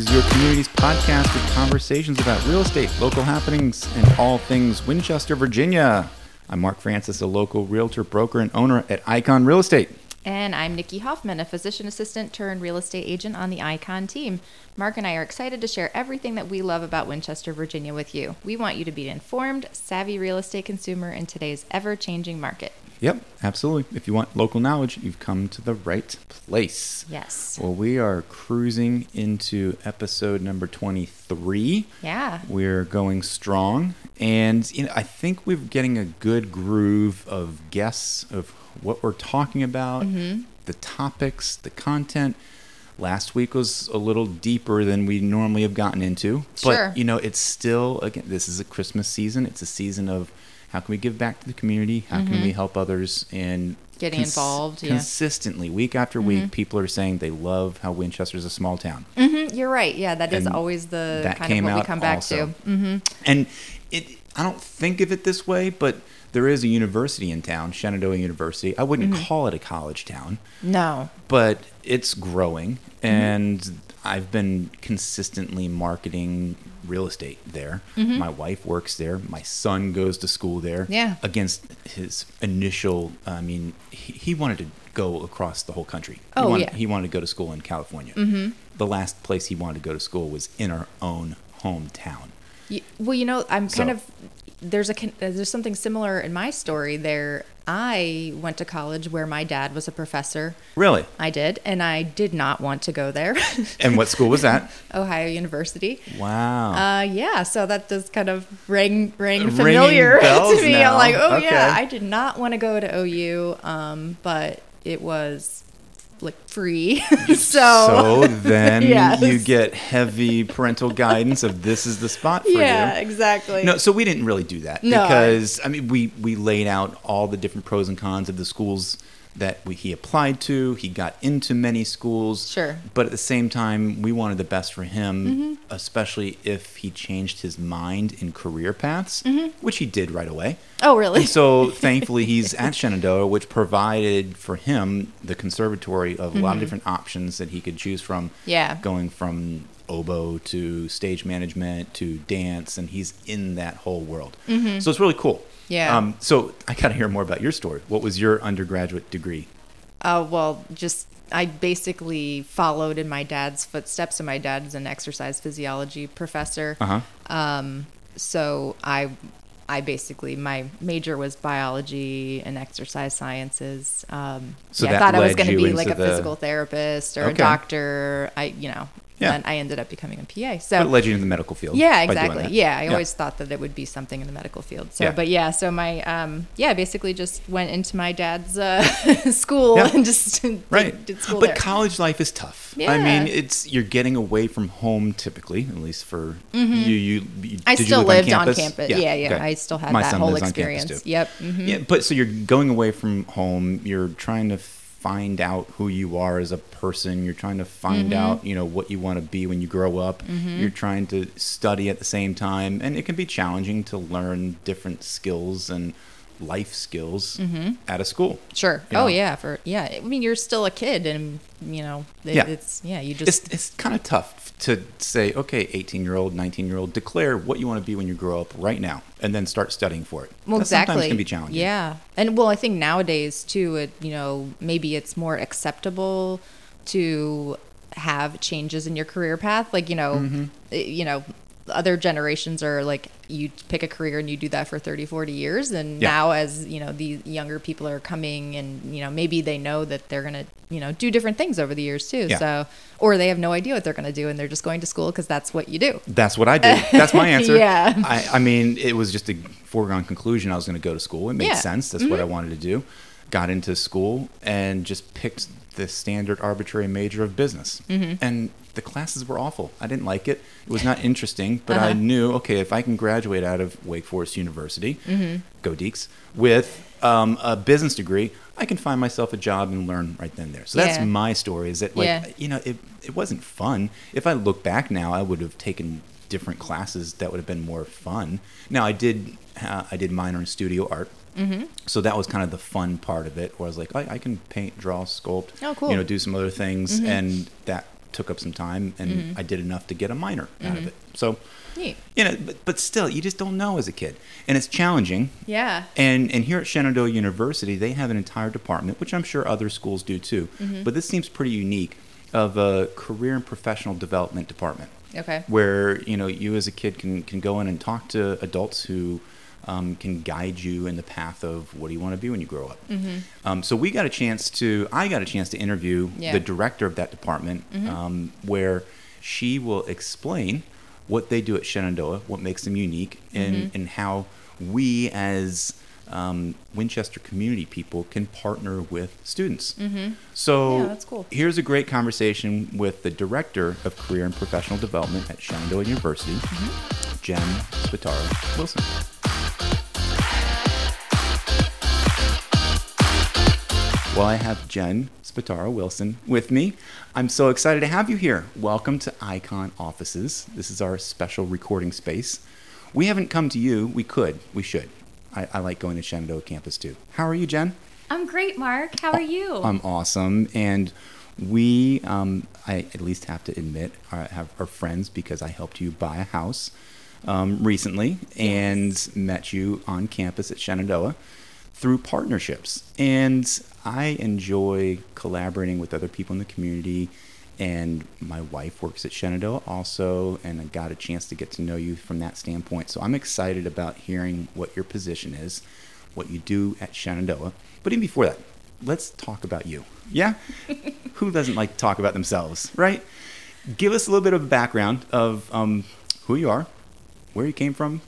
Is your community's podcast with conversations about real estate, local happenings, and all things Winchester, Virginia. I'm Mark Francis, a local realtor, broker, and owner at Icon Real Estate. And I'm Nikki Hoffman, a physician assistant turned real estate agent on the Icon team. Mark and I are excited to share everything that we love about Winchester, Virginia with you. We want you to be an informed, savvy real estate consumer in today's ever changing market. Yep, absolutely. If you want local knowledge, you've come to the right place. Yes. Well, we are cruising into episode number 23. Yeah. We're going strong. And you know, I think we're getting a good groove of guests of what we're talking about, Mm-hmm. the topics, the content. Last week was a little deeper than we normally have gotten into. But, Sure. you know, it's still, again, this is a Christmas season. It's a season of how can we give back to the community? How can we help others? And Mm-hmm. Getting involved, yeah. Consistently, week after week, people are saying they love how Winchester is a small town. hmm you're right. Yeah, that is And always the that kind came of what we come back also. to. hmm And it, I don't think of it this way, but there is a university in town, Shenandoah University. I wouldn't Mm-hmm. call it a college town, No. but it's growing, Mm-hmm. and I've been consistently marketing real estate there. My wife works there. My son goes to school there. Mm-hmm. Yeah. Against his initial, I mean, he, he wanted to go across the whole country. He Oh, wanted, yeah. He wanted to go to school in California. Mm-hmm. The last place he wanted to go to school was in our own hometown. Well, you know, I'm kind So- of there's a there's something similar in my story. There, I went to college where my dad was a professor. Really? I did, and I did not want to go there. And what school was that? Ohio University. Wow. Uh, yeah, so that does kind of ring ring familiar to me. now. I'm like, oh Okay. yeah, I did not want to go to OU, um, but it was like free. so, so then Yes. you get heavy parental guidance of this is the spot for yeah, you. Yeah, exactly. No, so we didn't really do that No, because I mean we we laid out all the different pros and cons of the schools that we, he applied to. He got into many schools. Sure. But at the same time, we wanted the best for him, Mm-hmm. especially if he changed his mind in career paths, which he did right away. oh really? And so thankfully he's at Shenandoah, which provided for him the conservatory of a lot of different options that he could choose from. Mm-hmm. Yeah. Going from oboe to stage management to dance, and he's in that whole world. So it's really cool. Yeah. Um, so I got to hear more about your story. What was your undergraduate degree? Uh, well, just I basically followed in my dad's footsteps. So my dad's an exercise physiology professor. Uh huh. Um, so I, I basically my major was biology and exercise sciences. Um, So yeah, I thought I was going to be like a the- physical therapist or Okay. a doctor. I, you know, Yeah. then I ended up becoming a PA. So it led you into the medical field. yeah, exactly. Yeah, I always thought that it would be something in the medical field. So, Yeah. but yeah, so my um, yeah, basically just went into my dad's uh, school Yeah. and just Right. did school but there. college life is tough. Yeah. I mean, it's you're getting away from home typically, at least for you. You, you Mm-hmm. I did you still live lived on campus? campus. Yeah, yeah. okay. I still had My that son whole on experience. Yep. mhm. Yeah, but so you're going away from home. You're trying to find out who you are as a person. You're trying to find Mm-hmm. out, you know, what you want to be when you grow up. You're trying to study at the same time, and it can be challenging to learn different skills and life skills at a school. Sure. you oh yeah. For yeah. I mean, you're still a kid, and you know, it, Yeah. it's yeah. You just it's kind of tough to say, okay, 18 year old, 19 year old, declare what you want to be when you grow up right now, and then start studying for it. well That exactly sometimes can be challenging. Yeah, and well, I think nowadays too, it you know maybe it's more acceptable to have changes in your career path. Like you know, Mm-hmm. you know. Other generations are like you pick a career and you do that for 30, 40 years. And Yeah. now, as you know, these younger people are coming and you know, maybe they know that they're going to, you know, do different things over the years too. Yeah. So, or they have no idea what they're going to do and they're just going to school because that's what you do. That's what I did. That's my answer. Yeah. I, I mean, it was just a foregone conclusion. I was going to go to school. It made Yeah. sense. That's what I mm-hmm. wanted to do. Got into school and just picked the standard arbitrary major of business. Mm-hmm. And the classes were awful. I didn't like it. It was not interesting, but I Uh-huh. knew, okay, if I can graduate out of Wake Forest University, go Deacs, with um, a business degree, I can find myself a job and learn right then and there. So that's Yeah. my story. Is that like Yeah. you know it it wasn't fun. If I look back now, I would have taken different classes that would have been more fun. Now I did uh, I did minor in studio art. Mm-hmm. So that was kind of the fun part of it, where I was like, I, I can paint, draw, sculpt, Oh, cool. you know, do some other things, and that took up some time, and mm-hmm. I did enough to get a minor out of mm-hmm. it. So, Neat. you know, but, but still, you just don't know as a kid, and it's challenging. Yeah. And and here at Shenandoah University, they have an entire department, which I'm sure other schools do too. Mm-hmm. But this seems pretty unique of a career and professional development department Okay. where you know you as a kid can can go in and talk to adults who um, can guide you in the path of what do you want to be when you grow up. Um, so we got a chance to I got a chance to interview Yeah. the director of that department, um, where she will explain what they do at Shenandoah, what makes them unique, and and how we as um, Winchester community people can partner with students. So Yeah, that's cool. here's a great conversation with the director of career and professional development at Shenandoah University, Jen Spataro Wilson. Well, I have Jen Spataro Wilson with me. I'm so excited to have you here. Welcome to Icon Offices. This is our special recording space. We haven't come to you. We could. We should. I, I like going to Shenandoah campus too. How are you, Jen? I'm great, Mark. How are you? I'm awesome, and we, um, I at least have to admit, are, have, are friends because I helped you buy a house um, recently and met you on campus at Shenandoah through partnerships. And I enjoy collaborating with other people in the community. And my wife works at Shenandoah also, and I got a chance to get to know you from that standpoint. So I'm excited about hearing what your position is, what you do at Shenandoah. But even before that, let's talk about you. Yeah? Who doesn't like to talk about themselves, right? Give us a little bit of a background of um, who you are, where you came from,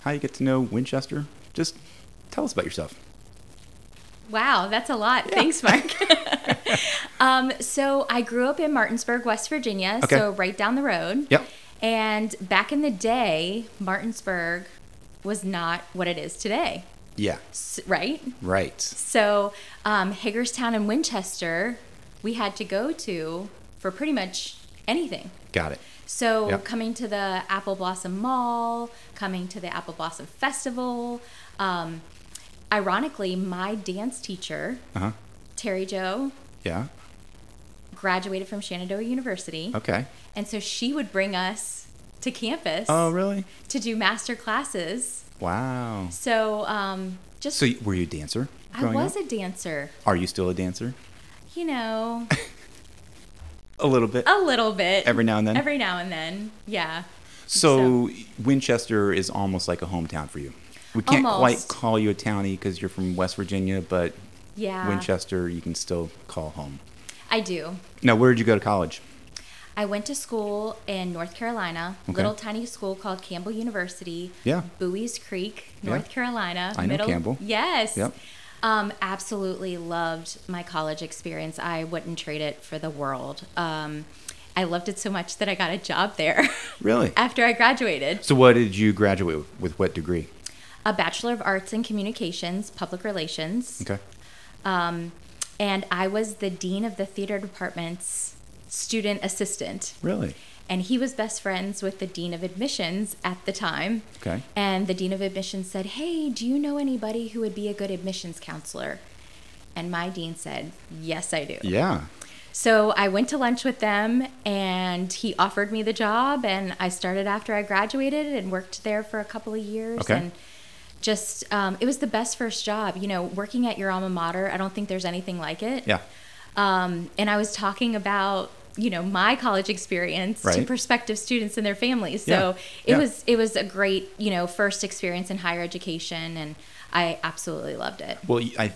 how you get to know Winchester. Just tell us about yourself. wow, that's a lot. Thanks, Mark. um, so I grew up in Martinsburg, West Virginia, Okay. so right down the road. Yep. And back in the day, Martinsburg was not what it is today, Yeah. S- right? Right. So um, Hagerstown and Winchester, we had to go to for pretty much anything. Got it. So Yep. coming to the Apple Blossom Mall, coming to the Apple Blossom Festival. Um, ironically, my dance teacher, Uh huh. Terry Joe, Yeah. graduated from Shenandoah University. Okay. And so she would bring us to campus Oh, really? to do master classes. Wow. So um, just, So, were you a dancer? I was up? a dancer, Are you still a dancer? you know, A little bit. a little bit. Every now and then? Every now and then, yeah. So, Winchester is almost like a hometown for you. We can't quite call you a townie because you're from West Virginia, but Yeah. Winchester you can still call home. I do. Now, where did you go to college? I went to school in North Carolina, Okay. little tiny school called Campbell University. Yeah. Buies Creek, Yeah. North Carolina. I know Campbell. Yes. Yep. Um, absolutely loved my college experience. I wouldn't trade it for the world. Um, I loved it so much that I got a job there Really? after I graduated. So, what did you graduate? With what degree? A Bachelor of Arts in Communications, Public Relations. Okay. Um, and I was the Dean of the Theater Department's student assistant. Really? and he was best friends with the dean of admissions at the time. Okay. And the dean of admissions said, "Hey, do you know anybody who would be a good admissions counselor?" And my dean said, "Yes, I do." Yeah. So I went to lunch with them and he offered me the job and I started after I graduated and worked there for a couple of years Okay. and just um, it was the best first job. You know, working at your alma mater, I don't think there's anything like it. Yeah. Um, and I was talking about you know my college experience to prospective students and their families. So Yeah. it Yeah. was it was a great you know first experience in higher education, and I absolutely loved it. Well, I,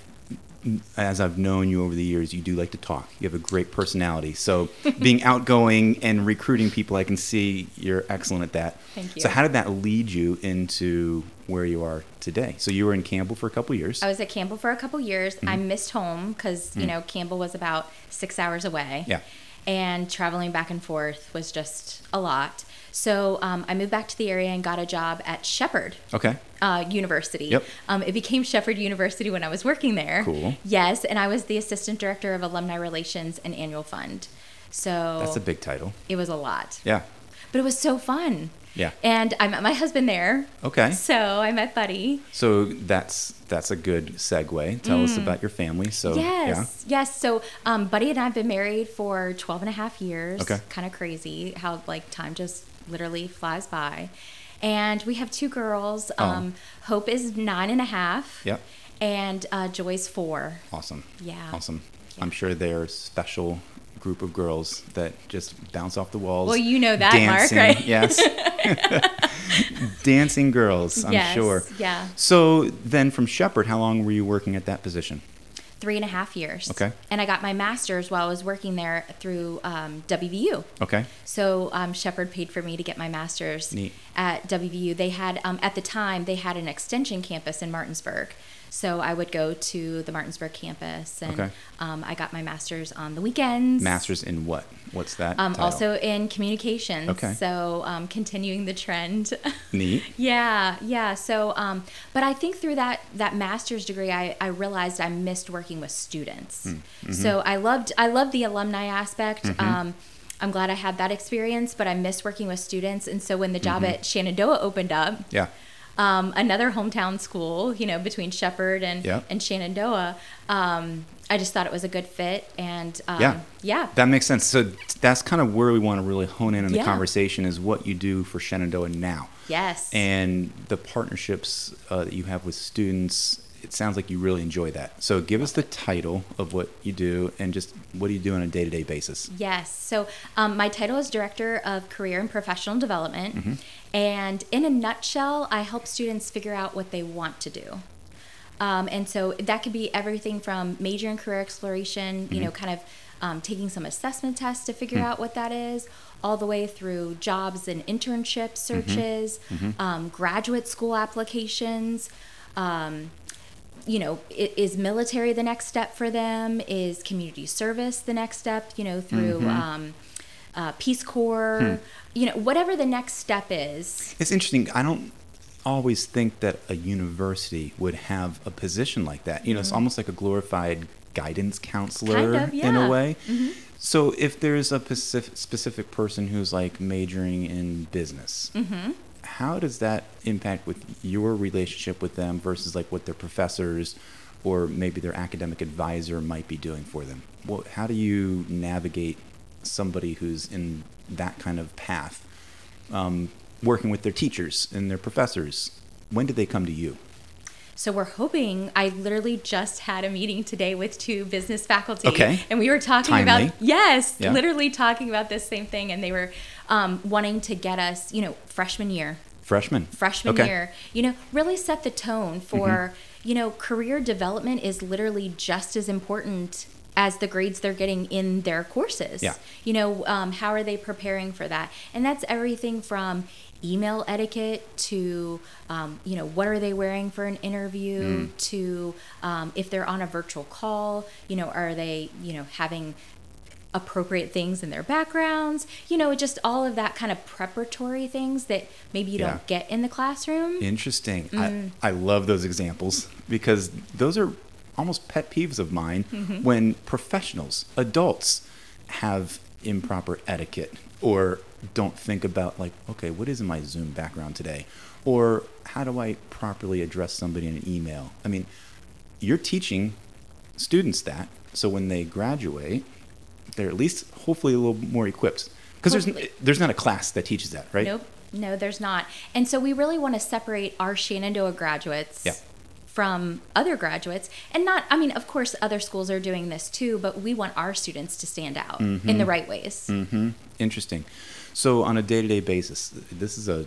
as I've known you over the years, you do like to talk. You have a great personality. So, being outgoing and recruiting people, I can see you're excellent at that. Thank you. So, how did that lead you into where you are today? So, you were in Campbell for a couple years. I was at Campbell for a couple years. I Mm-hmm. missed home because you know Campbell was about six hours away. Mm. Yeah. And traveling back and forth was just a lot. So um, I moved back to the area and got a job at Shepherd okay. uh, University. Yep. Um, it became Shepherd University when I was working there. Cool. Yes, and I was the assistant director of alumni relations and annual fund. So That's a big title. it was a lot. Yeah. but it was so fun. Yeah. And I met my husband there. Okay. So I met Buddy. So that's that's a good segue. Tell us about your family. So Yes, yes. So um, Buddy and I have been married for 12 and a half years. Okay. Kind of crazy how like time just literally flies by. And we have two girls. Oh. Um, Hope is nine and a half. Yep. And uh, Joy's four. yeah, awesome. Yeah. Awesome. I'm sure they're a special group of girls that just bounce off the walls. Well, you know that, Mark, dancing, right? Yes. dancing girls, I'm Yes, sure. yeah. So then from Shepherd, how long were you working at that position? Three and a half years. Okay. And I got my master's while I was working there through um, WVU. Okay. So um, Shepherd paid for me to get my master's Neat. at WVU. They had um, at the time they had an extension campus in Martinsburg, so I would go to the Martinsburg campus, and Okay. um, I got my master's on the weekends. Masters in what? What's that? Um, also in communications. Okay. So um, continuing the trend. neat. Yeah, yeah. So, um, but I think through that that master's degree, I, I realized I missed working with students. Mm-hmm. So I loved I loved the alumni aspect. Um, I'm glad I had that experience, but I missed working with students. And so when the job Mm-hmm. at Shenandoah opened up, Yeah. Um, another hometown school, you know, between Shepherd and Yeah. and Shenandoah, um, I just thought it was a good fit. And um, Yeah. yeah, That makes sense. So that's kind of where we want to really hone in on the conversation is what you do for Shenandoah now. yes, and the partnerships uh, that you have with students it sounds like you really enjoy that so give us the title of what you do and just what do you do on a day-to-day basis Yes. So um, my title is Director of Career and Professional Development. Mm-hmm. And in a nutshell, I help students figure out what they want to do. Um, and so that could be everything from major and career exploration, you know, Mm-hmm. kind of um, taking some assessment tests to figure Hmm. out what that is, all the way through jobs and internship Mm-hmm. searches, um, graduate school applications. Um, you know, is military the next step for them? Is community service the next step? You know, through Mm-hmm. um, uh, Peace Corps. Hmm. You know, whatever the next step is. it's interesting i don't always think that a university would have a position like that you know it's almost like a glorified guidance counselor Mm-hmm. Kind of, in a yeah. way so if there's a specific, specific person who's like majoring in business Mm-hmm. How does that impact with your relationship with them versus like what their professors or maybe their academic advisor might be doing for them how do you navigate somebody who's in that kind of path um, working with their teachers and their professors when did they come to you So we're hoping. I literally just had a meeting today with two business faculty. Okay. And we were talking Timely. about yes, Yeah. literally talking about this same thing, and they were um, wanting to get us, you know, freshman year. freshman freshman Okay. Mm-hmm. year you know really set the tone for you know career development is literally just as important as the grades they're getting in their courses Yeah. you know um, how are they preparing for that and that's everything from email etiquette to um, you know what are they wearing for an interview Mm. to um, if they're on a virtual call you know are they you know having appropriate things in their backgrounds you know just all of that kind of preparatory things that maybe you Yeah. don't get in the classroom Interesting. Mm. I, I love those examples because those are almost pet peeves of mine Mm-hmm. when professionals, adults, have improper etiquette or don't think about, like, okay, what is in my Zoom background today? Or how do I properly address somebody in an email? I mean, you're teaching students that. So when they graduate, they're at least hopefully a little more equipped. Because there's, there's not a class that teaches that, right? Nope. No, there's not. And so we really want to separate our Shenandoah graduates Yeah. from other graduates. And not, I mean, of course, other schools are doing this too, but we want our students to stand out in the right ways. hmm Interesting. So on a day-to-day basis, this is a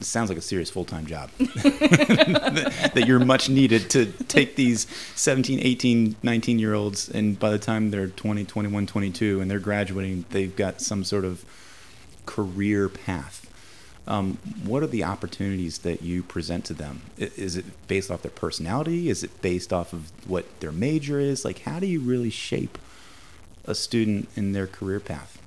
sounds like a serious full-time job. That, that you're much needed to take these 17 18 19 year olds and by the time they're 20 21 22 and they're graduating they've got some sort of career path. Um, what are the opportunities that you present to them? Is it based off their personality? Is it based off of what their major is? Like how do you really shape a student in their career path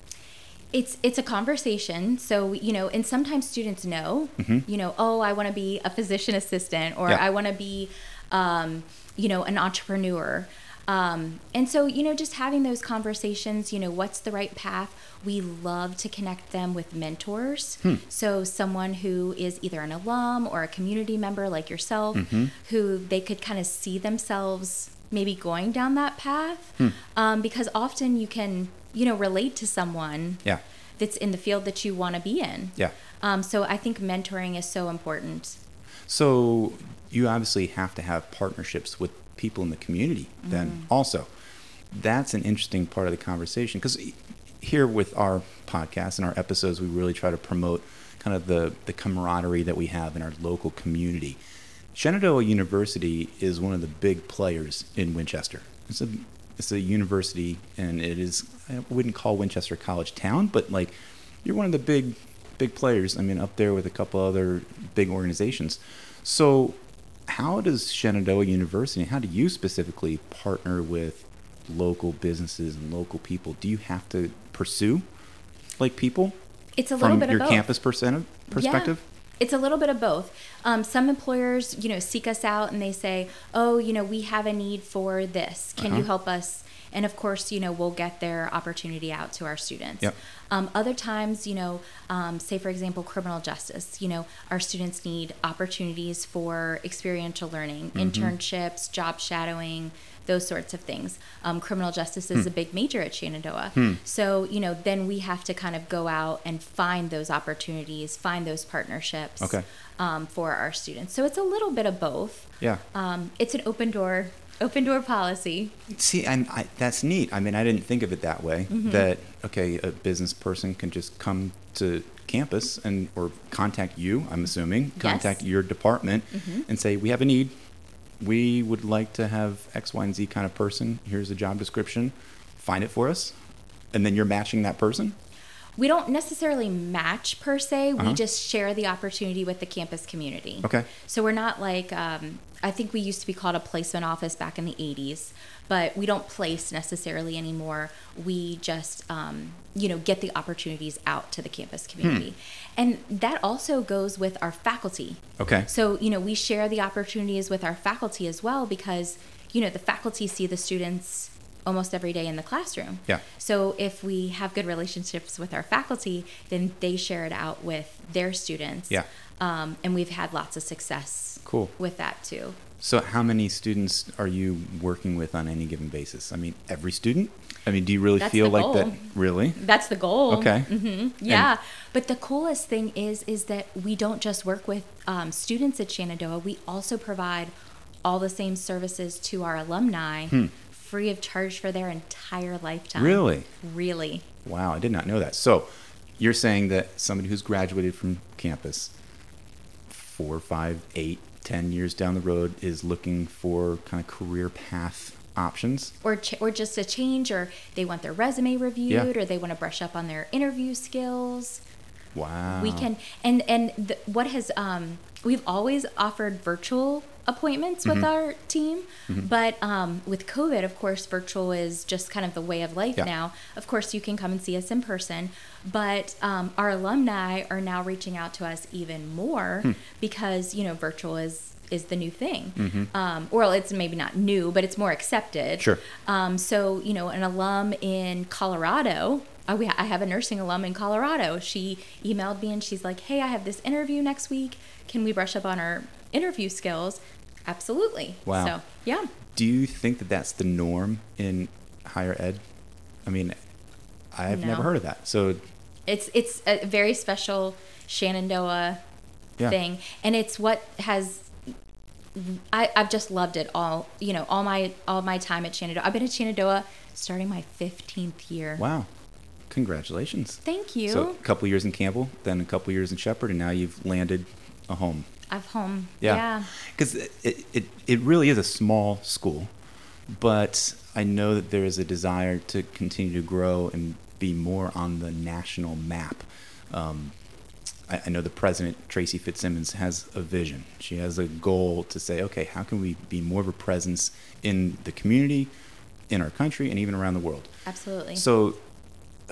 it's it's a conversation so you know and sometimes students know you know oh i want to be a physician assistant or Mm-hmm. Yeah. i want to be um, you know an entrepreneur Um, and so, you know, just having those conversations, you know, what's the right path? We love to connect them with mentors. So, someone who is either an alum or a community member like yourself, who they could kind of see themselves maybe going down that path. Um, because often you can, you know, relate to someone Yeah. that's in the field that you want to be in. Yeah. Um, so, I think mentoring is so important. So you obviously have to have partnerships with people in the community then also. That's an interesting part of the conversation because here with our podcast and our episodes, we really try to promote kind of the, the camaraderie that we have in our local community. Shenandoah University is one of the big players in Winchester. It's a it's a university, and it is I wouldn't call Winchester College town, but like you're one of the big big players. I mean, up there with a couple other big organizations. So, how does Shenandoah University, how do you specifically partner with local businesses and local people? Do you have to pursue like people It's a little from bit your of both. campus percent- perspective? Yeah. It's a little bit of both. Um, some employers, you know, seek us out and they say, "Oh, you know, we have a need for this. Can you Uh-huh. help us?" And of course, you know, we'll get their opportunity out to our students. Yep. Um, other times, you know, um, say for example, criminal justice. You know, our students need opportunities for experiential learning, Mm-hmm. internships, job shadowing, those sorts of things. Um, criminal justice Hmm. is a big major at Shenandoah. So, you know, then we have to kind of go out and find those opportunities, find those partnerships Okay. um, for our students. So it's a little bit of both. Yeah. Um, it's an open door, open door policy. See, I'm, I, that's neat. I mean, I didn't think of it that way. Mm-hmm. That okay, a business person can just come to campus and or contact you. I'm assuming contact your department Mm-hmm. and say we have a need. We would like to have X, Y, and Z kind of person. Here's a job description. Find it for us, and then you're matching that person. We don't necessarily match per se. We Uh-huh. just share the opportunity with the campus community. Okay. So we're not like, um, I think we used to be called a placement office back in the 80s, but we don't place necessarily anymore. We just, um, you know, get the opportunities out to the campus community. And that also goes with our faculty. Okay. So, you know, we share the opportunities with our faculty as well because, you know, the faculty see the students almost every day in the classroom. Yeah. So if we have good relationships with our faculty, then they share it out with their students. Yeah. Um, and we've had lots of success Cool. with that too. So, how many students are you working with on any given basis? I mean, every student. I mean, do you really That's feel like that? Really? That's the goal. Okay. Mm-hmm. Yeah. but the coolest thing is is that we don't just work with um, students at Shenandoah. We also provide all the same services to our alumni, free of charge for their entire lifetime. Really? Really. Wow, I did not know that. So, you're saying that somebody who's graduated from campus four, five, eight, ten years down the road is looking for kind of career path options? Or, ch- or just a change, or they want their resume reviewed, Yeah. or they want to brush up on their interview skills. Wow. we can and and the, what has um we've always offered virtual appointments with Mm-hmm. our team but um with covid of course virtual is just kind of the way of life Yeah. now of course you can come and see us in person but um, our alumni are now reaching out to us even more Hmm. because you know virtual is is the new thing Mm-hmm. um, well it's maybe not new but it's more accepted Sure. um, so, you know, an alum in Colorado, I, we, I have a nursing alum in Colorado. She emailed me and she's like, hey, I have this interview next week. Can we brush up on our interview skills? Absolutely. Wow. So, yeah. Do you think that that's the norm in higher ed? I mean, I've never heard of that. So, It's, it's a very special Shenandoah yeah. thing. And it's what has I, I've just loved it all. You know, all my all my time at Shenandoah. I've been at Shenandoah starting my fifteenth year. Wow. Congratulations. Thank you. So, a couple years in Campbell, then a couple years in Shepherd, and now you've landed a home. I've home. Yeah. yeah. Because it, it, it really is a small school, but I know that there is a desire to continue to grow and be more on the national map. Um, I, I know the president, Tracy Fitzsimmons, has a vision. She has a goal to say, okay, how can we be more of a presence in the community, in our country, and even around the world? Absolutely. So,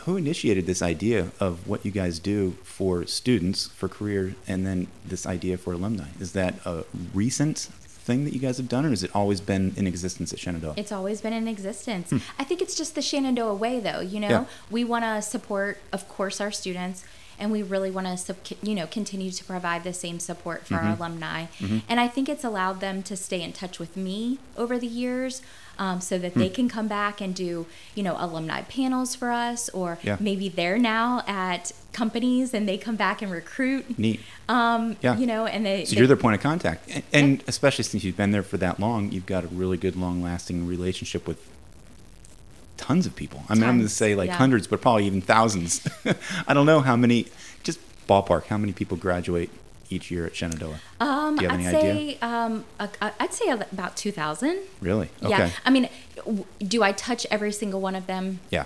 who initiated this idea of what you guys do for students for career and then this idea for alumni? Is that a recent thing that you guys have done, or has it always been in existence at Shenandoah? It's always been in existence. I think it's just the Shenandoah way, though. You know, Hmm. Yeah. we want to support, of course, our students, and we really want to, sub- you know, continue to provide the same support for Mm-hmm. our alumni. And I think it's allowed them to stay in touch with me over the years. Um, so that Hmm. they can come back and do, you know, alumni panels for us, or Yeah. maybe they're now at companies and they come back and recruit. Neat. Um, Yeah. You know, and they, So they- you're their point of contact, and, and especially since you've been there for that long, you've got a really good, long-lasting relationship with tons of people. I mean, I'm going to say like yeah. hundreds, but probably even thousands. I don't know how many. Just ballpark, how many people graduate each year at Shenandoah? Um, Do you have I'd any idea? say um, a- a- I'd say about two thousand. Really? Okay. Yeah, I mean, do I touch every single one of them? Yeah.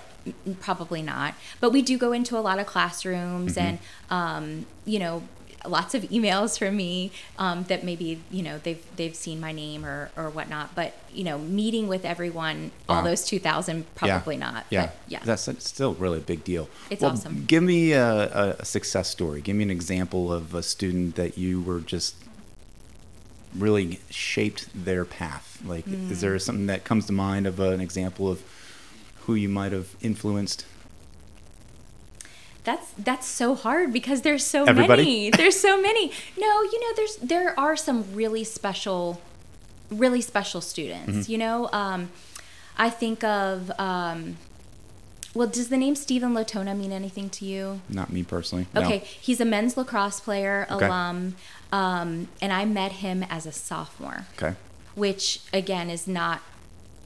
Probably not. But we do go into a lot of classrooms Mm-hmm. and, um, you know, lots of emails from me um, that maybe you know they've they've seen my name or or whatnot. But you know, meeting with everyone, all those two thousand, probably not. Yeah. But yeah. That's still really a big deal. It's Well, awesome. Give me a, a, success story. Give me an example of a student that you were just really shaped their path. Like, is there Mm. something that comes to mind of an example of who you might have influenced? That's that's so hard because there's so Everybody? many. There's so many. No, you know, there's there are some really special, really special students. Mm-hmm. You know, um, I think of. Um, well, does the name Stephen Latona mean anything to you? Not me personally. no. Okay, he's a men's lacrosse player, Okay. alum, um, and I met him as a sophomore Okay. which again is not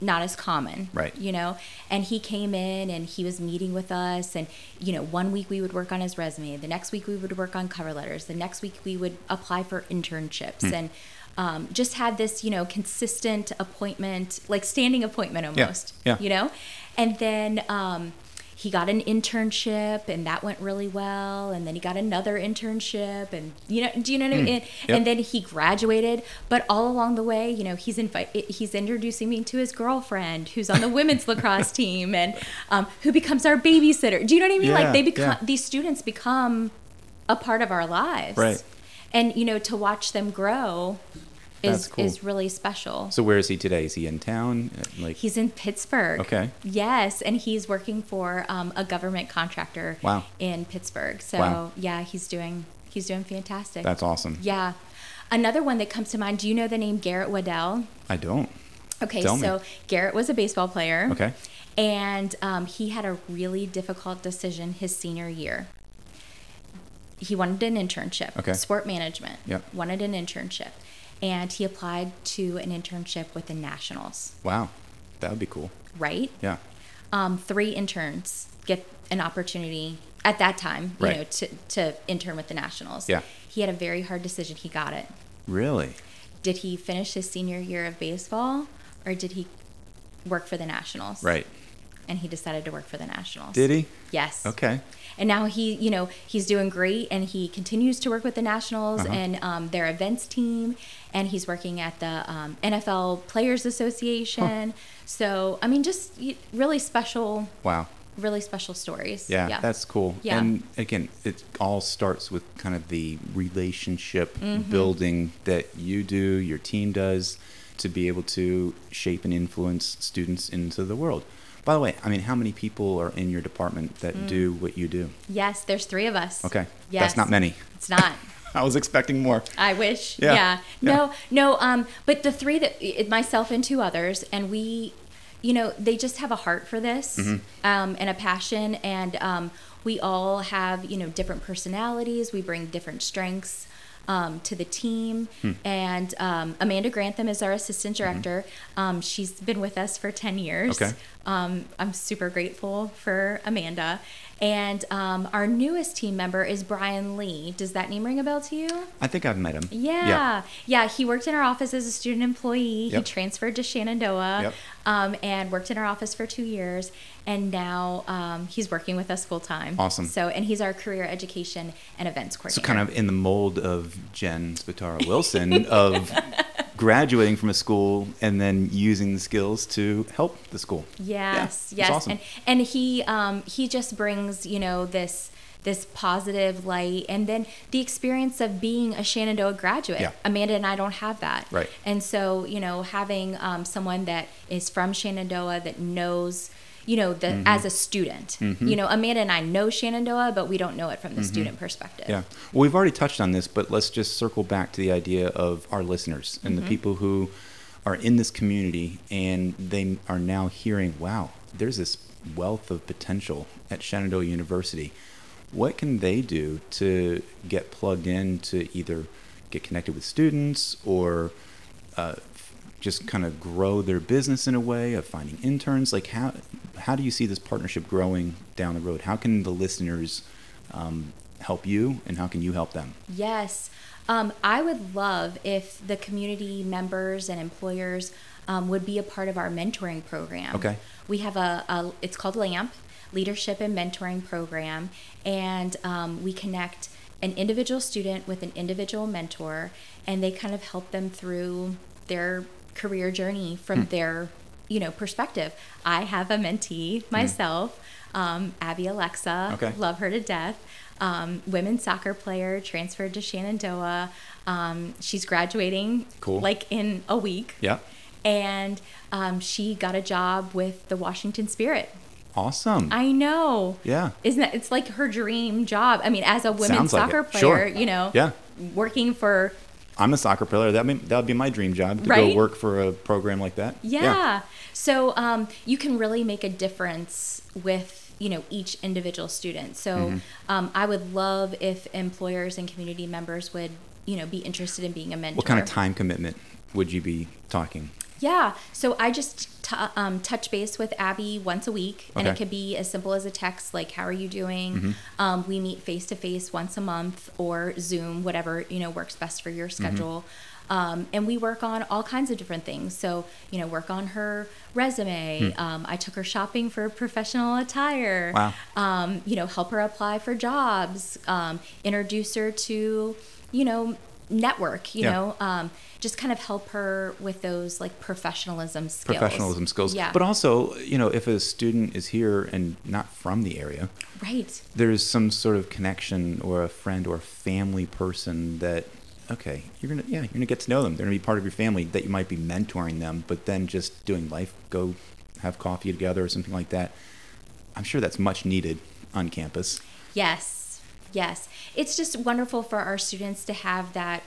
not as common Right. you know and he came in and he was meeting with us and you know one week we would work on his resume the next week we would work on cover letters the next week we would apply for internships Hmm. and um, just had this you know consistent appointment like standing appointment almost yeah. you know and then um, he got an internship and that went really well and then he got another internship and you know do you know what I mean? And, Hmm. Yep. and then he graduated but all along the way you know he's invite he's introducing me to his girlfriend who's on the women's lacrosse team and um, who becomes our babysitter do you know what I mean Yeah, like they become yeah. these students become a part of our lives Right. and you know to watch them grow is cool. is really special So where is he today? Is he in town? Uh, Like, He's in Pittsburgh. Okay. Yes, and he's working for um, a government contractor. Wow. In Pittsburgh. So Wow. yeah, he's doing he's doing fantastic. that's awesome. yeah. Another one that comes to mind. Do you know the name Garrett Waddell? I don't. Okay, Tell me. so Garrett was a baseball player. Okay. And um, he had a really difficult decision his senior year. He wanted an internship. Okay. Sport management. Yep. Wanted an internship. And he applied to an internship with the Nationals, Wow. That would be cool. right? Yeah. um, three interns get an opportunity at that time, you Right. know, to, to intern with the Nationals. Yeah. He had a very hard decision. He got it. Really? Did he finish his senior year of baseball or did he work for the Nationals? Right. And he decided to work for the Nationals. Did he? Yes. Okay. And now he, you know, he's doing great, and he continues to work with the Nationals Uh-huh. and um, their events team, and he's working at the um, NFL Players Association. So, I mean, just really special, Wow. really special stories. Yeah, that's cool. Yeah. And again, it all starts with kind of the relationship Mm-hmm. building that you do, your team does, to be able to shape and influence students into the world. By the way, I mean, how many people are in your department that do what you do? Yes, there's three of us. Okay. Mm. Yes. That's not many. It's not. I was expecting more. I wish. Yeah. Yeah. Yeah. No, no. Um, but the three that myself and two others, and we, you know, they just have a heart for this, Mm-hmm. um, and a passion, and um, we all have you know different personalities. We bring different strengths. Um, to the team, Hmm. and um, Amanda Grantham is our assistant director. Um, she's been with us for 10 years. Mm-hmm. Okay. Um, I'm super grateful for Amanda. And um, our newest team member is Brian Lee. Does that name ring a bell to you? I think I've met him. Yeah. yeah. he worked in our office as a student employee. He transferred to Shenandoah Yep. Um, and worked in our office for two years. And now um, he's working with us full time. Awesome. So, and he's our career education and events coordinator. So kind of in the mold of Jen Spataro Wilson of graduating from a school and then using the skills to help the school. Yes, Yeah, yes, awesome. and and he um, he just brings you know this this positive light and then the experience of being a shenandoah graduate Yeah. amanda and i don't have that Right. and so you know having um, someone that is from shenandoah that knows you know the Mm-hmm. as a student you know amanda and i know shenandoah but we don't know it from the student perspective Mm-hmm. Yeah. Well, we've already touched on this, but let's just circle back to the idea of our listeners and the people who are in this community and they are now hearing, wow, there's this wealth of potential at Shenandoah University. What can they do to get plugged in to either get connected with students or uh, just kind of grow their business in a way of finding interns? Like how how do you see this partnership growing down the road? How can the listeners um, help you, and how can you help them? Yes. Um, I would love if the community members and employers um, would be a part of our mentoring program. Okay. We have a, a it's called LAMP, Leadership and Mentoring Program, and um, we connect an individual student with an individual mentor, and they kind of help them through their career journey from their you know perspective. I have a mentee myself, um, Abby Alexa. Okay. Love her to death. Um, women's soccer player, transferred to Shenandoah. Um, she's graduating Cool. like in a week. Yeah. And um, she got a job with the Washington Spirit. Awesome. I know. yeah. Isn't that it's like her dream job? I mean, as a women's Sounds like soccer it. player, Sure. you know, Yeah. working for I'm a soccer player. That would that would be my dream job to Right? go work for a program like that. Yeah. So um, you can really make a difference with you know each individual student. So Mm-hmm. um, I would love if employers and community members would you know be interested in being a mentor. What kind of time commitment would you be talking? Yeah. So I just t- um, touch base with Abby once a week, and it could be as simple as a text like, "How are you doing?" Mm-hmm. Um, we meet face to face once a month or Zoom, whatever you know works best for your Mm-hmm. schedule. Um, and we work on all kinds of different things. So you know, work on her resume. Hmm. Um, I took her shopping for professional attire. Wow. Um, you know, help her apply for jobs. Um, introduce her to you know network. You Yeah. know. Um, just kind of help her with those like professionalism skills. Professionalism skills. Yeah. But also, you know, if a student is here and not from the area, right. there's some sort of connection or a friend or a family person that okay you're gonna yeah you're gonna get to know them they're gonna be part of your family that you might be mentoring them but then just doing life go have coffee together or something like that i'm sure that's much needed on campus Yes. Yes. It's just wonderful for our students to have that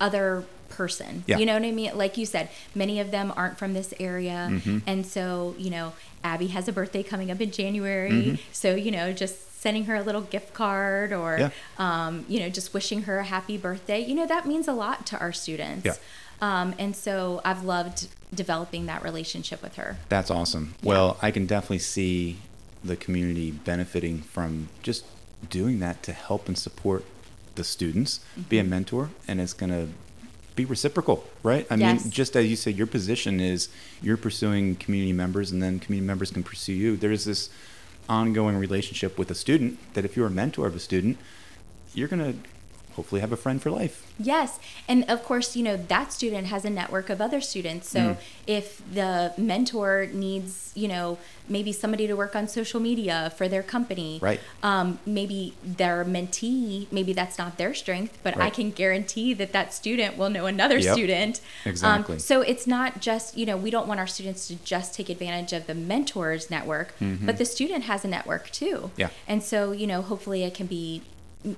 other person. Yeah. You know what I mean? Like you said, many of them aren't from this area. Mm-hmm. And so, you know, Abby has a birthday coming up in January. Mm-hmm. So, you know, just sending her a little gift card or, Yeah. um, you know, just wishing her a happy birthday, you know, that means a lot to our students. Yeah. Um, and so I've loved developing that relationship with her. That's awesome. Well, I can definitely see the community benefiting from just doing that to help and support the students, be Mm-hmm. a mentor, and it's going to be reciprocal, right? I Yes. mean, just as you said, your position is you're pursuing community members, and then community members can pursue you. There's this ongoing relationship with a student that if you're a mentor of a student, you're going to hopefully have a friend for life. Yes. And of course, you know, that student has a network of other students. So Mm. if the mentor needs, you know, maybe somebody to work on social media for their company, Right. um, maybe their mentee, maybe that's not their strength, but I can guarantee that that student will know another Yep. student. Um, Exactly. so it's not just, you know, we don't want our students to just take advantage of the mentor's network, but the student has a network too. Mm-hmm. Yeah. And so, you know, hopefully it can be,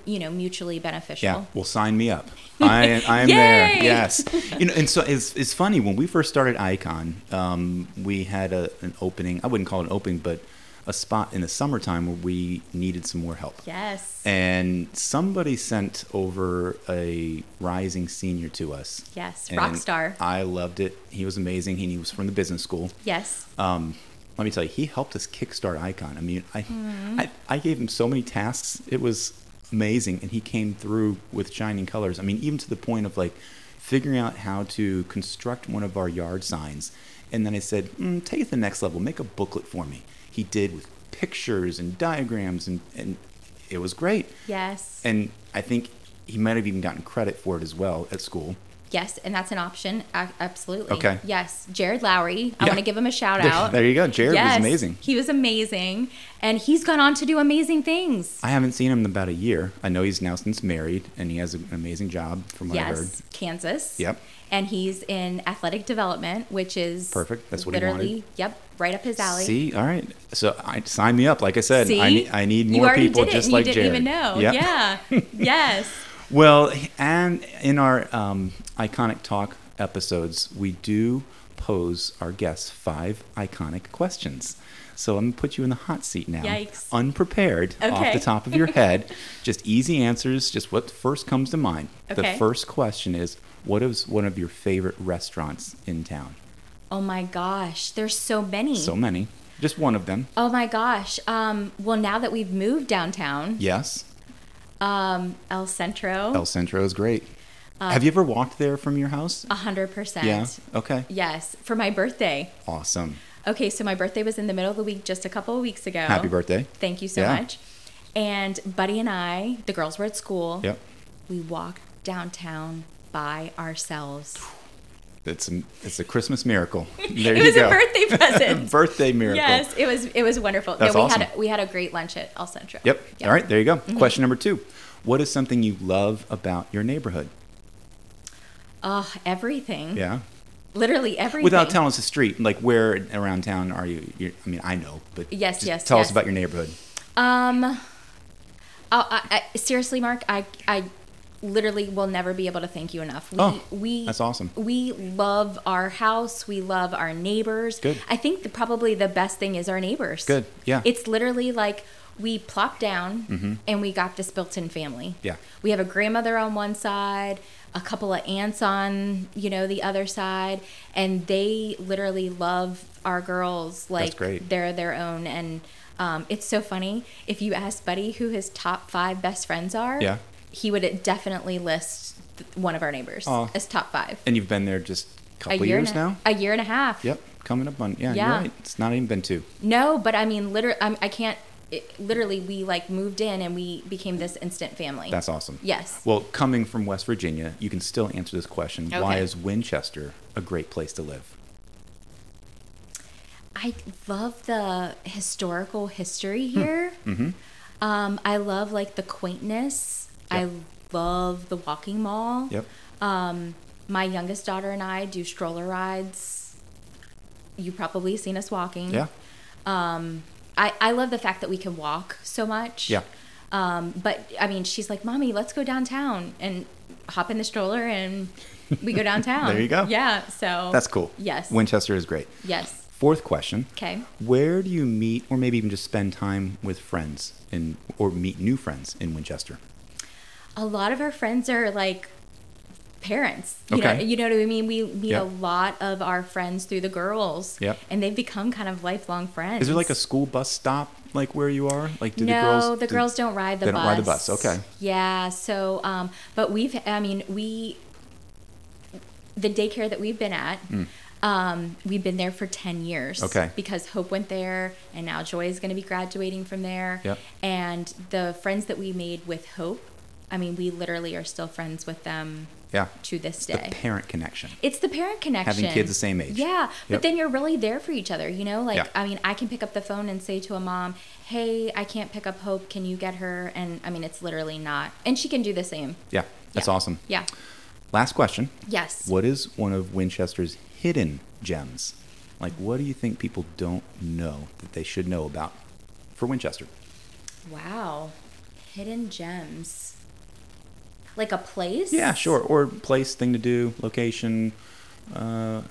you know, mutually beneficial. Yeah, well, sign me up. I, I am there. Yes, you know, and so it's, it's funny when we first started Icon, um, we had a, an opening. I wouldn't call it an opening, but a spot in the summertime where we needed some more help. Yes. And somebody sent over a rising senior to us. Yes, rock star. I loved it. He was amazing. He was from the business school. Yes. Um, let me tell you, he helped us kickstart Icon. I mean, I, Mm-hmm. I, I gave him so many tasks. It was amazing, and he came through with shining colors. I mean, even to the point of like figuring out how to construct one of our yard signs. And then I said, mm, take it to the next level. Make a booklet for me. He did with pictures and diagrams, and, and it was great. Yes. And I think he might have even gotten credit for it as well at school. Yes, and that's an option. A- absolutely. Okay. Yes, Jared Lowry. I Yeah. want to give him a shout There- out. there you go. Jared was amazing. He was amazing, and he's gone on to do amazing things. I haven't seen him in about a year. I know he's now since married, and he has an amazing job from what I heard. Yes, Kansas. Yep. And he's in athletic development, which is Perfect. That's what he literally, wanted. Yep, right up his alley. See, all right. So I sign me up. Like I said? I need, I need more people just like you didn't Jared. even know. Yep. Yeah. yes. Well, and in our um, iconic talk episodes, we do pose our guests five iconic questions. So I'm gonna put you in the hot seat now, Yikes. unprepared off the top of your head. just easy answers, just what first comes to mind. The first question is, what is one of your favorite restaurants in town? Oh my gosh, there's so many. So many. Just one of them. oh my gosh. Um, well, now that we've moved downtown, Yes. Um, El Centro, El Centro is great. Uh, Have you ever walked there from your house? a hundred percent. Yeah. Okay. Yes, for my birthday. Awesome. Okay, so my birthday was in the middle of the week just a couple of weeks ago. Happy birthday. Thank you so Yeah. much. And Buddy and I, the girls were at school. Yep. We walked downtown by ourselves. It's a, it's a Christmas miracle. There it you was go. a birthday present. birthday miracle. Yes, it was it was wonderful. That's no, we awesome. had a, we had a great lunch at El Centro. Yep. Yeah. All right, there you go. Mm-hmm. Question number two. What is something you love about your neighborhood? Oh, everything. Yeah. Literally everything. Without telling us the street, like where around town are you? You're, I mean, I know, but Yes, yes, Tell us about your neighborhood. Um, I, I, seriously, Mark, I, I literally will never be able to thank you enough. We, Oh, we, that's awesome. We love our house. We love our neighbors. Good. I think the, probably the best thing is our neighbors. Good, yeah. It's literally like we plopped down Mm-hmm. and we got this built-in family. Yeah. We have a grandmother on one side, a couple of aunts on, you know, the other side, and they literally love our girls like great. they're their own. And um, it's so funny. If you ask Buddy who his top five best friends are, Yeah. He would definitely list one of our neighbors as top five. And you've been there just a A couple year years a, now? A year and a half. Yep. Coming up on, yeah, Yeah. you're right. It's not even been two. No, but I mean, literally, I'm, I can't. It, literally, we like moved in and we became this instant family. That's awesome. Yes. Well, coming from West Virginia, you can still answer this question. Why is Winchester a great place to live? I love the historical Hmm. history here. Mm-hmm. Um, I love like the quaintness. I love the walking mall. Yep. Um, my youngest daughter and I do stroller rides. You've probably seen us walking. Yeah. Um, I, I love the fact that we can walk so much. Yeah. Um, but I mean, she's like, "Mommy, let's go downtown and hop in the stroller and we go downtown." There you go. Yeah. So That's cool. Yes. Winchester is great. yes. Fourth question. Okay. Where do you meet, or maybe even just spend time with friends, in, or meet new friends in Winchester? A lot of our friends are like parents. You Okay. know, you know what I mean? We meet Yep. a lot of our friends through the girls. Yep. And they've become kind of lifelong friends. Is there like a school bus stop, like where you are? Like, do no, the girls? the do- girls don't ride the they bus. don't ride the bus, okay. Yeah. So, um, but we've, I mean, we, the daycare that we've been at, um, we've been there for 10 years. Okay. Because Hope went there and now Joy is going to be graduating from there. Yep. And the friends that we made with Hope, I mean, we literally are still friends with them Yeah. to this The day. parent connection. It's the parent connection. Having kids the same age. Yeah. But then you're really there for each other, you know? Like, Yeah. I mean, I can pick up the phone and say to a mom, hey, I can't pick up Hope. Can you get her? And I mean, it's literally not. And she can do the same. Yeah, that's Yeah. awesome. Yeah. Last question. Yes. What is one of Winchester's hidden gems? Like, what do you think people don't know that they should know about for Winchester? Wow. Hidden gems. Like a place? Yeah, sure. Or place, thing to do, location. Uh,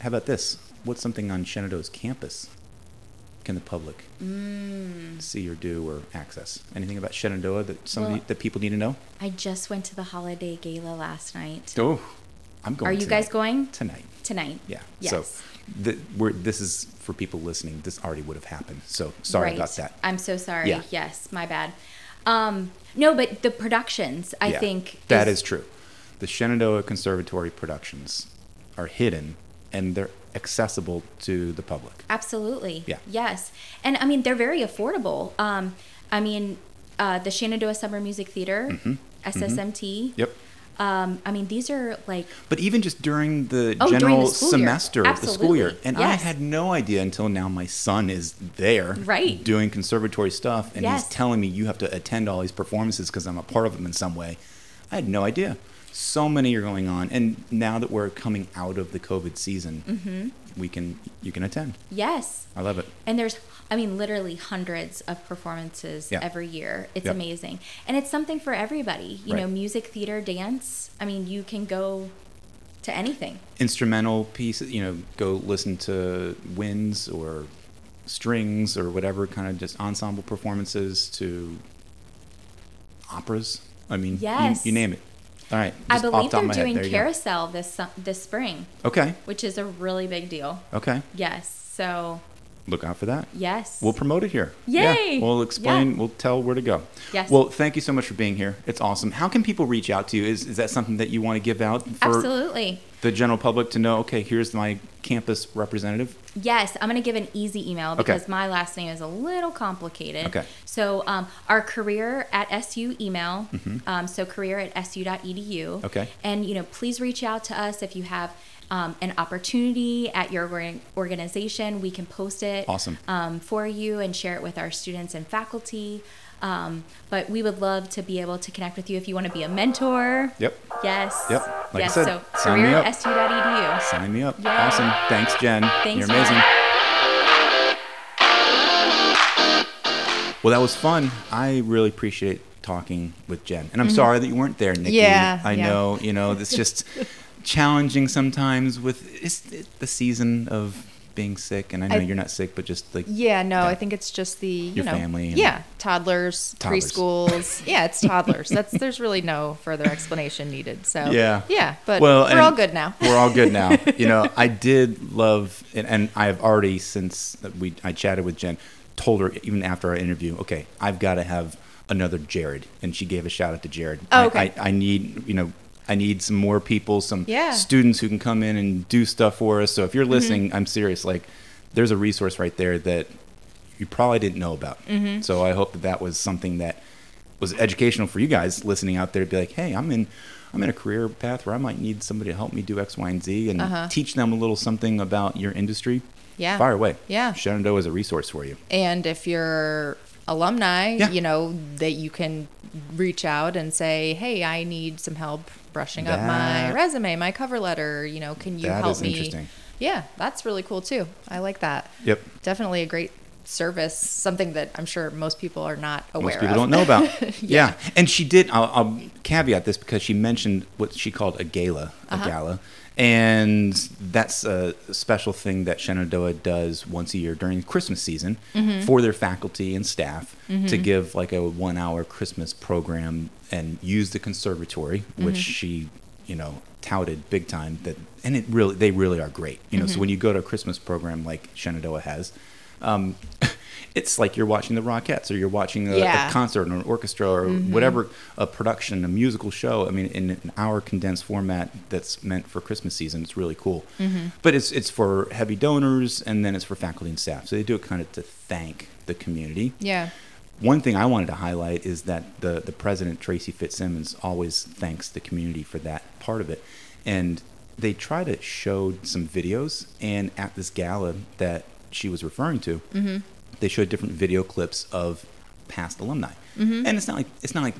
how about this? What's something on Shenandoah's campus can the public Mm. see or do or access? Anything about Shenandoah that somebody Well- that people need to know? I just went to the holiday gala last night. Oh, I'm going. Are you guys going? tonight? Tonight. Yeah. Yes. So, th- we're, this is for people listening. This already would have happened. So sorry Right. about that. I'm so sorry. Yeah. Yes, my bad. Um, no, but the productions, I Yeah, think. that is true. The Shenandoah Conservatory productions are hidden and they're accessible to the public. Absolutely. Yeah. Yes. And I mean, they're very affordable. Um, I mean, uh, the Shenandoah Summer Music Theater, SSMT. Mm-hmm. Yep. Um, I mean, these are like But even just during the Oh, during the general semester of the school year. And I had no idea until now my son is there Right. doing conservatory stuff and Yes. he's telling me you have to attend all these performances because I'm a part of them in some way. I had no idea. So many are going on and now that we're coming out of the COVID season, Mm-hmm. we can you can attend. yes, I love it. and there's I mean literally hundreds of performances Yeah. every year. It's Yep. amazing, and it's something for everybody. You know, music, theater, dance. I mean, you can go to anything. Instrumental pieces, you know, go listen to winds or strings or whatever kind of just ensemble performances to operas. I mean, Yes. you, name it. All right. I believe they're of my head, doing you go. carousel this this spring, Okay. which is a really big deal. Okay. Yes. So Look out for that. yes. We'll promote it here. Yay! Yeah. We'll explain. Yeah. We'll tell where to go. Yes. Well, thank you so much for being here. It's awesome. How can people reach out to you? Is, is that something that you want to give out for Absolutely. the general public to know? Okay, here's my campus representative. Yes, I'm going to give an easy email Okay. because my last name is a little complicated. Okay. So um, our career at SU email, Hmm. um, so career at su.edu. Mm-hmm. Okay. And, you know, please reach out to us if you have um, an opportunity at your organization. We can post it Awesome. um, for you and share it with our students and faculty. Um, but we would love to be able to connect with you if you want to be a mentor. Yep. Yes. Yep. Like I yes. said, so sign me career up. at su.edu. Sign me up. Awesome. Thanks, Jen. Thanks, You're amazing. Jen. Well, that was fun. I really appreciate talking with Jen. And I'm Mm-hmm. sorry that you weren't there, Nikki. Yeah, I yeah. know, you know, it's just challenging sometimes with it's, it's the season of being sick. And I know I- you're not sick, but just like, Yeah, no, Yeah. I think it's just the you Your know, family yeah, toddlers, Toddlers. preschools. yeah, it's toddlers. That's there's really no further explanation needed. So Yeah. yeah, but Well, we're all good now. We're all good now. you know, I did love, and, and I've already since we I chatted with Jen, told her even after our interview, okay, I've got to have another Jared, and she gave a shout out to Jared. Oh, I- okay. I, I need you know. I need some more people, some Yeah. students who can come in and do stuff for us. So if you're Mm-hmm. listening, I'm serious. Like, there's a resource right there that you probably didn't know about. Mm-hmm. So I hope that that was something that was educational for you guys listening out there to be like, hey, I'm in, I'm in a career path where I might need somebody to help me do X, Y, and Z, and Uh-huh. teach them a little something about your industry. Yeah. fire away. Yeah. Shenandoah is a resource for you. And if you're alumni, Yeah. you know, that you can reach out and say, "Hey, I need some help brushing up my resume, my cover letter, you know, can you That help me?" Yeah, that's really cool too. I like that. Yep. Definitely a great service, something that I'm sure most people are not aware of. Most people of. don't know about. yeah. and she did. I'll, I'll caveat this because she mentioned what she called a gala, a Uh-huh. gala, and that's a special thing that Shenandoah does once a year during Christmas season Mm-hmm. for their faculty and staff to give like a one-hour Christmas program and use the conservatory, which Mm-hmm. she, you know, touted big time. That and it really, they really are great. You know, Mm-hmm. so when you go to a Christmas program like Shenandoah has. Um, it's like you're watching the Rockettes or you're watching a, Yeah. a concert or an orchestra or whatever a production, a musical show. I mean, in an hour condensed format that's meant for Christmas season. It's really cool. But it's it's for heavy donors and then it's for faculty and staff. So they do it kind of to thank the community. Yeah. One thing I wanted to highlight is that the the president Tracy Fitzsimmons always thanks the community for that part of it, and they try to show some videos. And at this gala that she was referring to, Mm-hmm. They showed different video clips of past alumni, mm-hmm. and it's not like it's not like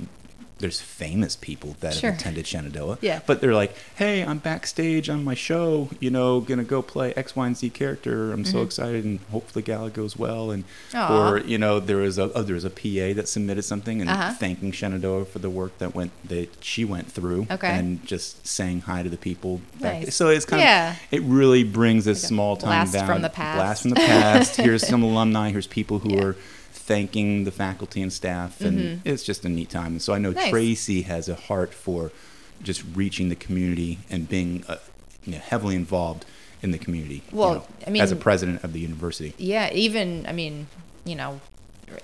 there's famous people that Sure. have attended Shenandoah, Yeah. but they're like, hey, I'm backstage on my show, you know, gonna go play X, Y, and Z character. I'm so excited, and hopefully gala goes well, and Mm-hmm. Or you know there was a oh, there was a PA that submitted something and Uh-huh. thanking Shenandoah for the work that went that she went through Okay. and just saying hi to the people. back- Nice. So it's kind Yeah. of it really brings this small time blast down from the past. blast from the past. Here's some alumni. Here's people who Yeah. are thanking the faculty and staff, and it's just a neat time. And so I know Mm-hmm. Nice. Tracy has a heart for just reaching the community and being uh, you know, heavily involved in the community. you Well, know, I mean- as a president of the university. Yeah, even I mean, you know,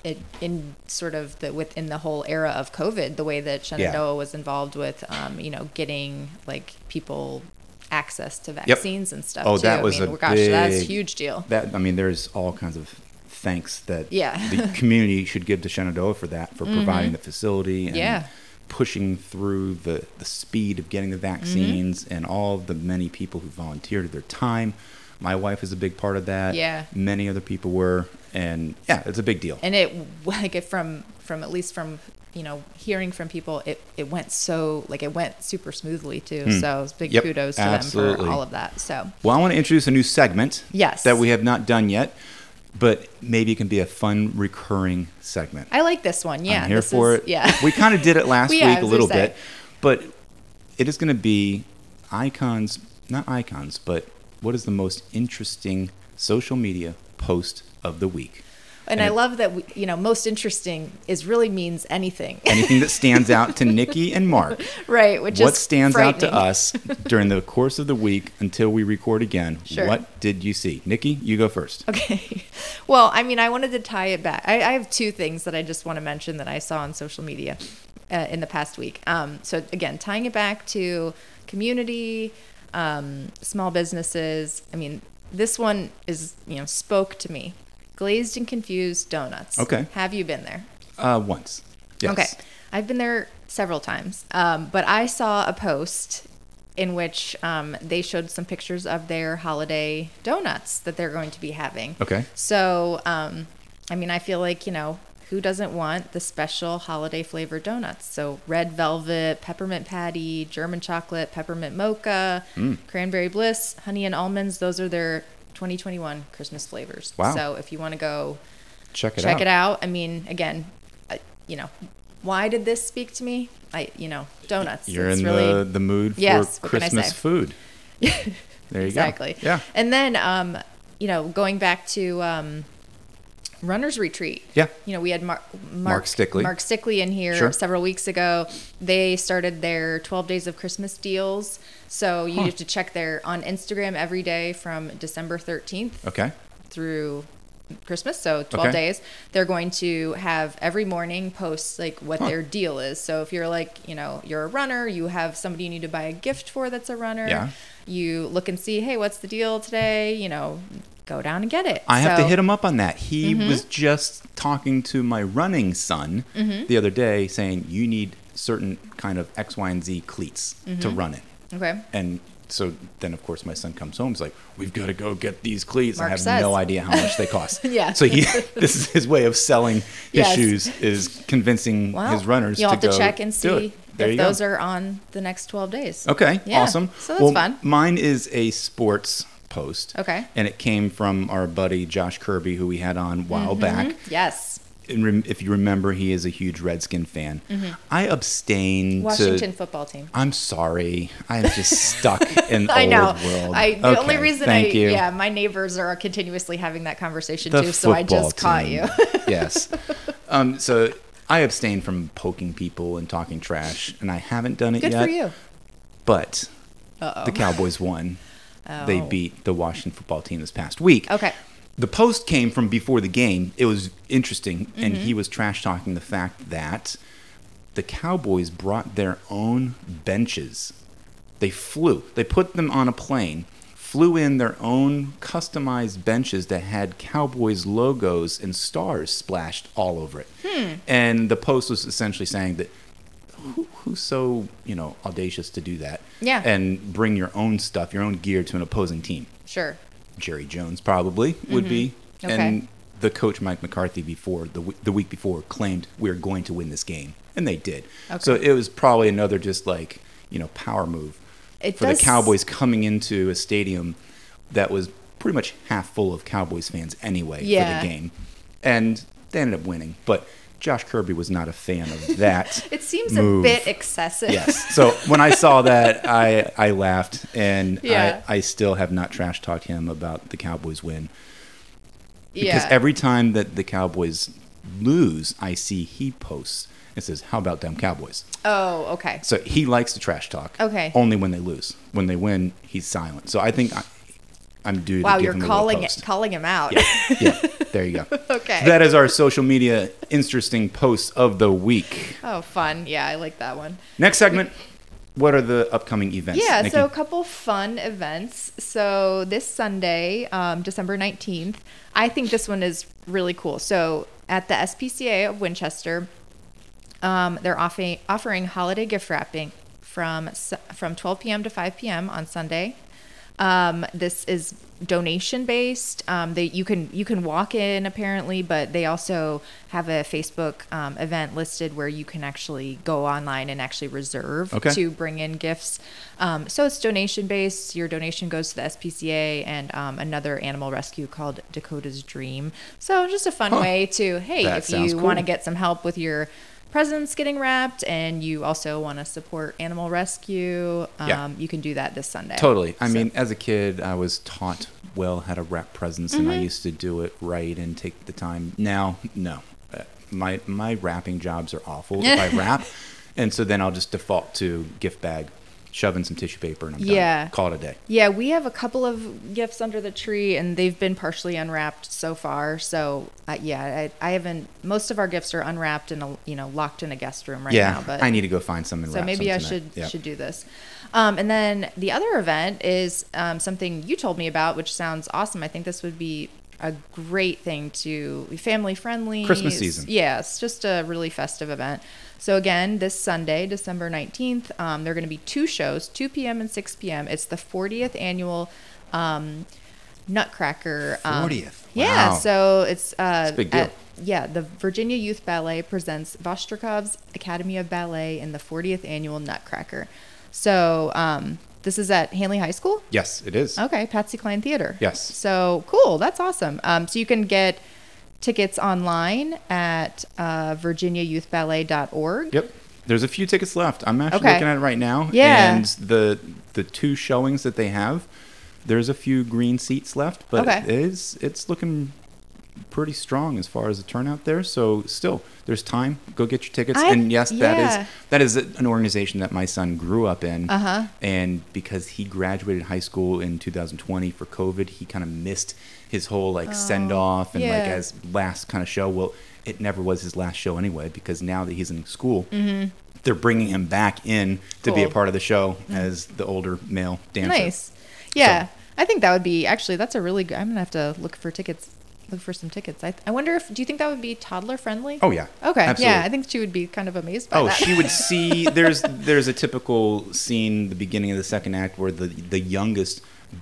it, in sort of the within the whole era of COVID, the way that Shenandoah was involved with, um, you know, getting like people access to vaccines and stuff. Oh, too. that was I mean, a gosh, that's a huge deal. That I mean, there's all kinds of thanks that Yeah. the community should give to Shenandoah for that, for providing the facility and Yeah. pushing through the, the speed of getting the Mm-hmm. vaccines and all the many people who volunteered their time. My wife is a big part of that. Yeah. Many other people were. And yeah, it's a big deal. and it like it from from at least from you know hearing from people it it went so like it went super smoothly too so big. Yep, kudos to absolutely. them for all of that so Well, I want to introduce a new segment. Yes. That we have not done yet, but maybe it can be a fun recurring segment. i like this one yeah I'm here for is- it. yeah we kind of did it last Yeah, week a little bit, but it is going to be icons, not icons, but what is the most interesting social media post of the week? And and i it- love that we, you know most interesting is really means anything Anything that stands out to Nikki and Mark. right which what stands out to us during the course of the week until we record again? Sure. What did you see? Nikki, you go first. Okay. Well, I mean, I wanted to tie it back. I, I have two things that I just want to mention that I saw on social media uh, in the past week. Um, so, again, tying it back to community, um, small businesses. I mean, this one is, you know, spoke to me. Glazed and confused donuts. Okay. Have you been there? Uh, once. Yes. Okay. I've been there several times. Um, but I saw a post in which um, they showed some pictures of their holiday donuts that they're going to be having. Okay. So, um, I mean, I feel like, you know, who doesn't want the special holiday flavored donuts? So, red velvet, peppermint patty, German chocolate, peppermint mocha, Mm. cranberry bliss, honey and almonds. Those are their 2021 Christmas flavors. Wow. So, if you want to go Check it check out. it out. I mean, again, I, you know, why did this speak to me? I, you know, donuts. You're It's in really, the, the mood for Christmas food. There you exactly. go. Exactly. Yeah. And then, um, you know, going back to um, Runner's Retreat. Yeah. You know, we had Mar- Mark, Mark Stickley. Mark Stickley in here Sure. several weeks ago. They started their 12 days of Christmas deals. So you Huh. have to check their on Instagram every day from December 13th Okay. through Christmas, so 12 Okay. days. They're going to have every morning post like what Huh. their deal is. So if you're like, you know, you're a runner, you have somebody you need to buy a gift for that's a runner. Yeah. You look and see, hey, what's the deal today? You know, go down and get it. I have to hit him up on that. He Mm-hmm. was just talking to my running son the other day saying you need certain kind of X, Y, and Z cleats to Mm-hmm. run it. Okay. And so then, of course, my son comes home. He's like, "We've got to go get these cleats." I Mark have says. no idea how much they cost. Yeah. So he, this is his way of selling his Yes. shoes is convincing his runners you'll to have to check and see. There if you go. those are on the next 12 days. Okay, Yeah, awesome. so that's well, fun. Mine is a sports post. Okay. And it came from our buddy Josh Kirby, who we had on a while back. Yes. And rem- if you remember, he is a huge Redskin fan. I abstain Mm-hmm. Washington to. football team. I'm sorry. I'm just stuck in I old know. world. I know. the only reason I you. yeah, my neighbors are continuously having that conversation The too, so I just caught you. yes. Um, so I abstain from poking people and talking trash, and I haven't done it Good yet. Good for you. But Uh-oh. the Cowboys won. They Oh. beat the Washington football team this past week. Okay. The post came from before the game. It was interesting, and Mm-hmm. he was trash talking the fact that the Cowboys brought their own benches. They flew. They put them on a plane, flew in their own customized benches that had Cowboys logos and stars splashed all over it. Hmm. And the post was essentially saying that who, who's so you know audacious to do that? Yeah. And bring your own stuff, your own gear to an opposing team. Sure. Jerry Jones probably would be, Mm-hmm. Okay. and the coach Mike McCarthy before the w- the week before claimed we're going to win this game, and they did. Okay. So it was probably another just like you know power move It for does- the Cowboys coming into a stadium that was pretty much half full of Cowboys fans anyway Yeah. for the game, and they ended up winning. But Josh Kirby was not a fan of that. It seems move. a bit excessive. Yes. So when I saw that, I I laughed, and Yeah. I I still have not trash talked him about the Cowboys win because yeah. every time that the Cowboys lose, I see he posts and says, "How about them Cowboys?" oh, okay. So he likes to trash talk. Okay. Only when they lose. When they win, he's silent. So I think I'm due. Wow, you're him a little calling it, calling him out. Yeah. yeah. There you go. Okay. So that is our social media interesting posts of the week. Oh, fun. Yeah, I like that one. Next segment. What are the upcoming events? Yeah, Nikki? so a couple fun events. So this Sunday, um, December 19th, I think this one is really cool. So at the SPCA of Winchester, Um, they're offering offering holiday gift wrapping from from 12 p.m. to 5 p.m. on Sunday. Um, this is donation based. Um, they you can you can walk in apparently, but they also have a Facebook um, event listed where you can actually go online and actually reserve Okay. to bring in gifts. Um, so it's donation based. Your donation goes to the SPCA and um, another animal rescue called Dakota's Dream. So just a fun Huh. way to hey, That if you cool. want to get some help with your presents getting wrapped and you also want to support animal rescue, um, Yeah. you can do that this Sunday. Totally. I So- mean, as a kid, I was taught well how to wrap presents, and I Mm-hmm. used to do it right and take the time. Now, no, Uh, my my wrapping jobs are awful if I wrap, and so then I'll just default to gift bag, shove in some tissue paper, and I'm Yeah. done. Call it a day. Yeah, we have a couple of gifts under the tree, and they've been partially unwrapped so far. So, uh, yeah, I, I haven't. Most of our gifts are unwrapped and you know locked in a guest room right yeah, now. But I need to go find some and so maybe I tonight. should Yeah. should do this. Um, and then the other event is um, something you told me about, which sounds awesome. I think this would be a great thing to be family friendly. Christmas season. Yeah, it's just a really festive event. So again, this Sunday, December nineteenth, um, there are going to be two shows, two p.m. and six p.m. It's the fortieth annual. Um, Nutcracker. um, 40th. Yeah, Wow. so it's uh, a big deal. at- yeah, the Virginia Youth Ballet presents Vostrikov's Academy of Ballet in the 40th annual Nutcracker. So um, this is at Handley High School. Yes, it is. Okay, Patsy Cline Theater. Yes. So cool. That's awesome. Um, so you can get tickets online at uh, virginiayouthballet.org. Yep. There's a few tickets left. I'm actually Okay. looking at it right now. Yeah. And the the two showings that they have, there's a few green seats left, but Okay. it is it's looking pretty strong as far as the turnout there. So still, there's time. Go get your tickets. I- and yes, that yeah. is that is an organization that my son grew up in. Uh-huh. And because he graduated high school in 2020 for COVID, he kind of missed his whole like send off and like Oh, as last kind of show. Well, it never was his last show anyway because now that he's in school, they're bringing him back in to be a Mm-hmm. Cool. Part of the show as the older male dancer. Nice. Yeah, I think that would be actually that's a really good. I'm gonna have to look for tickets. Look for some tickets. I, I wonder if do you think that would be toddler friendly? Oh yeah. Okay. Absolutely. Yeah, I think she would be kind of amazed by Oh, that. she would see. There's there's a typical scene, the beginning of the second act, where the the youngest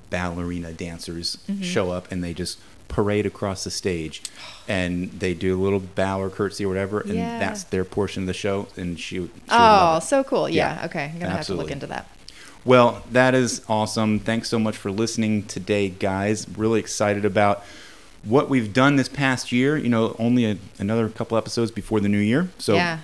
ballerina dancers Mm-hmm. show up and they just parade across the stage, and they do a little bow or curtsy or whatever, and Yeah. that's their portion of the show. And she, she Oh, so cool. Yeah. Yeah, Okay. I'm gonna have to look into that. Well, that is awesome. Thanks so much for listening today, guys. Really excited about what we've done this past year. You know, only a, another couple episodes before the new year. So yeah.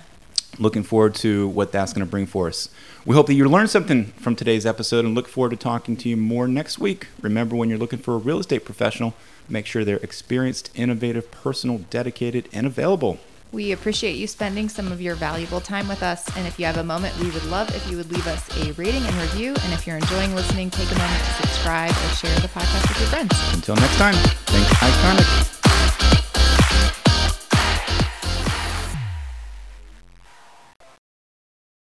looking forward to what that's going to bring for us. We hope that you learned something from today's episode and look forward to talking to you more next week. Remember, when you're looking for a real estate professional, make sure they're experienced, innovative, personal, dedicated, and available. We appreciate you spending some of your valuable time with us. And if you have a moment, we would love if you would leave us a rating and review. And if you're enjoying listening, take a moment to subscribe or share the podcast with your friends. Until next time, thanks, iconic.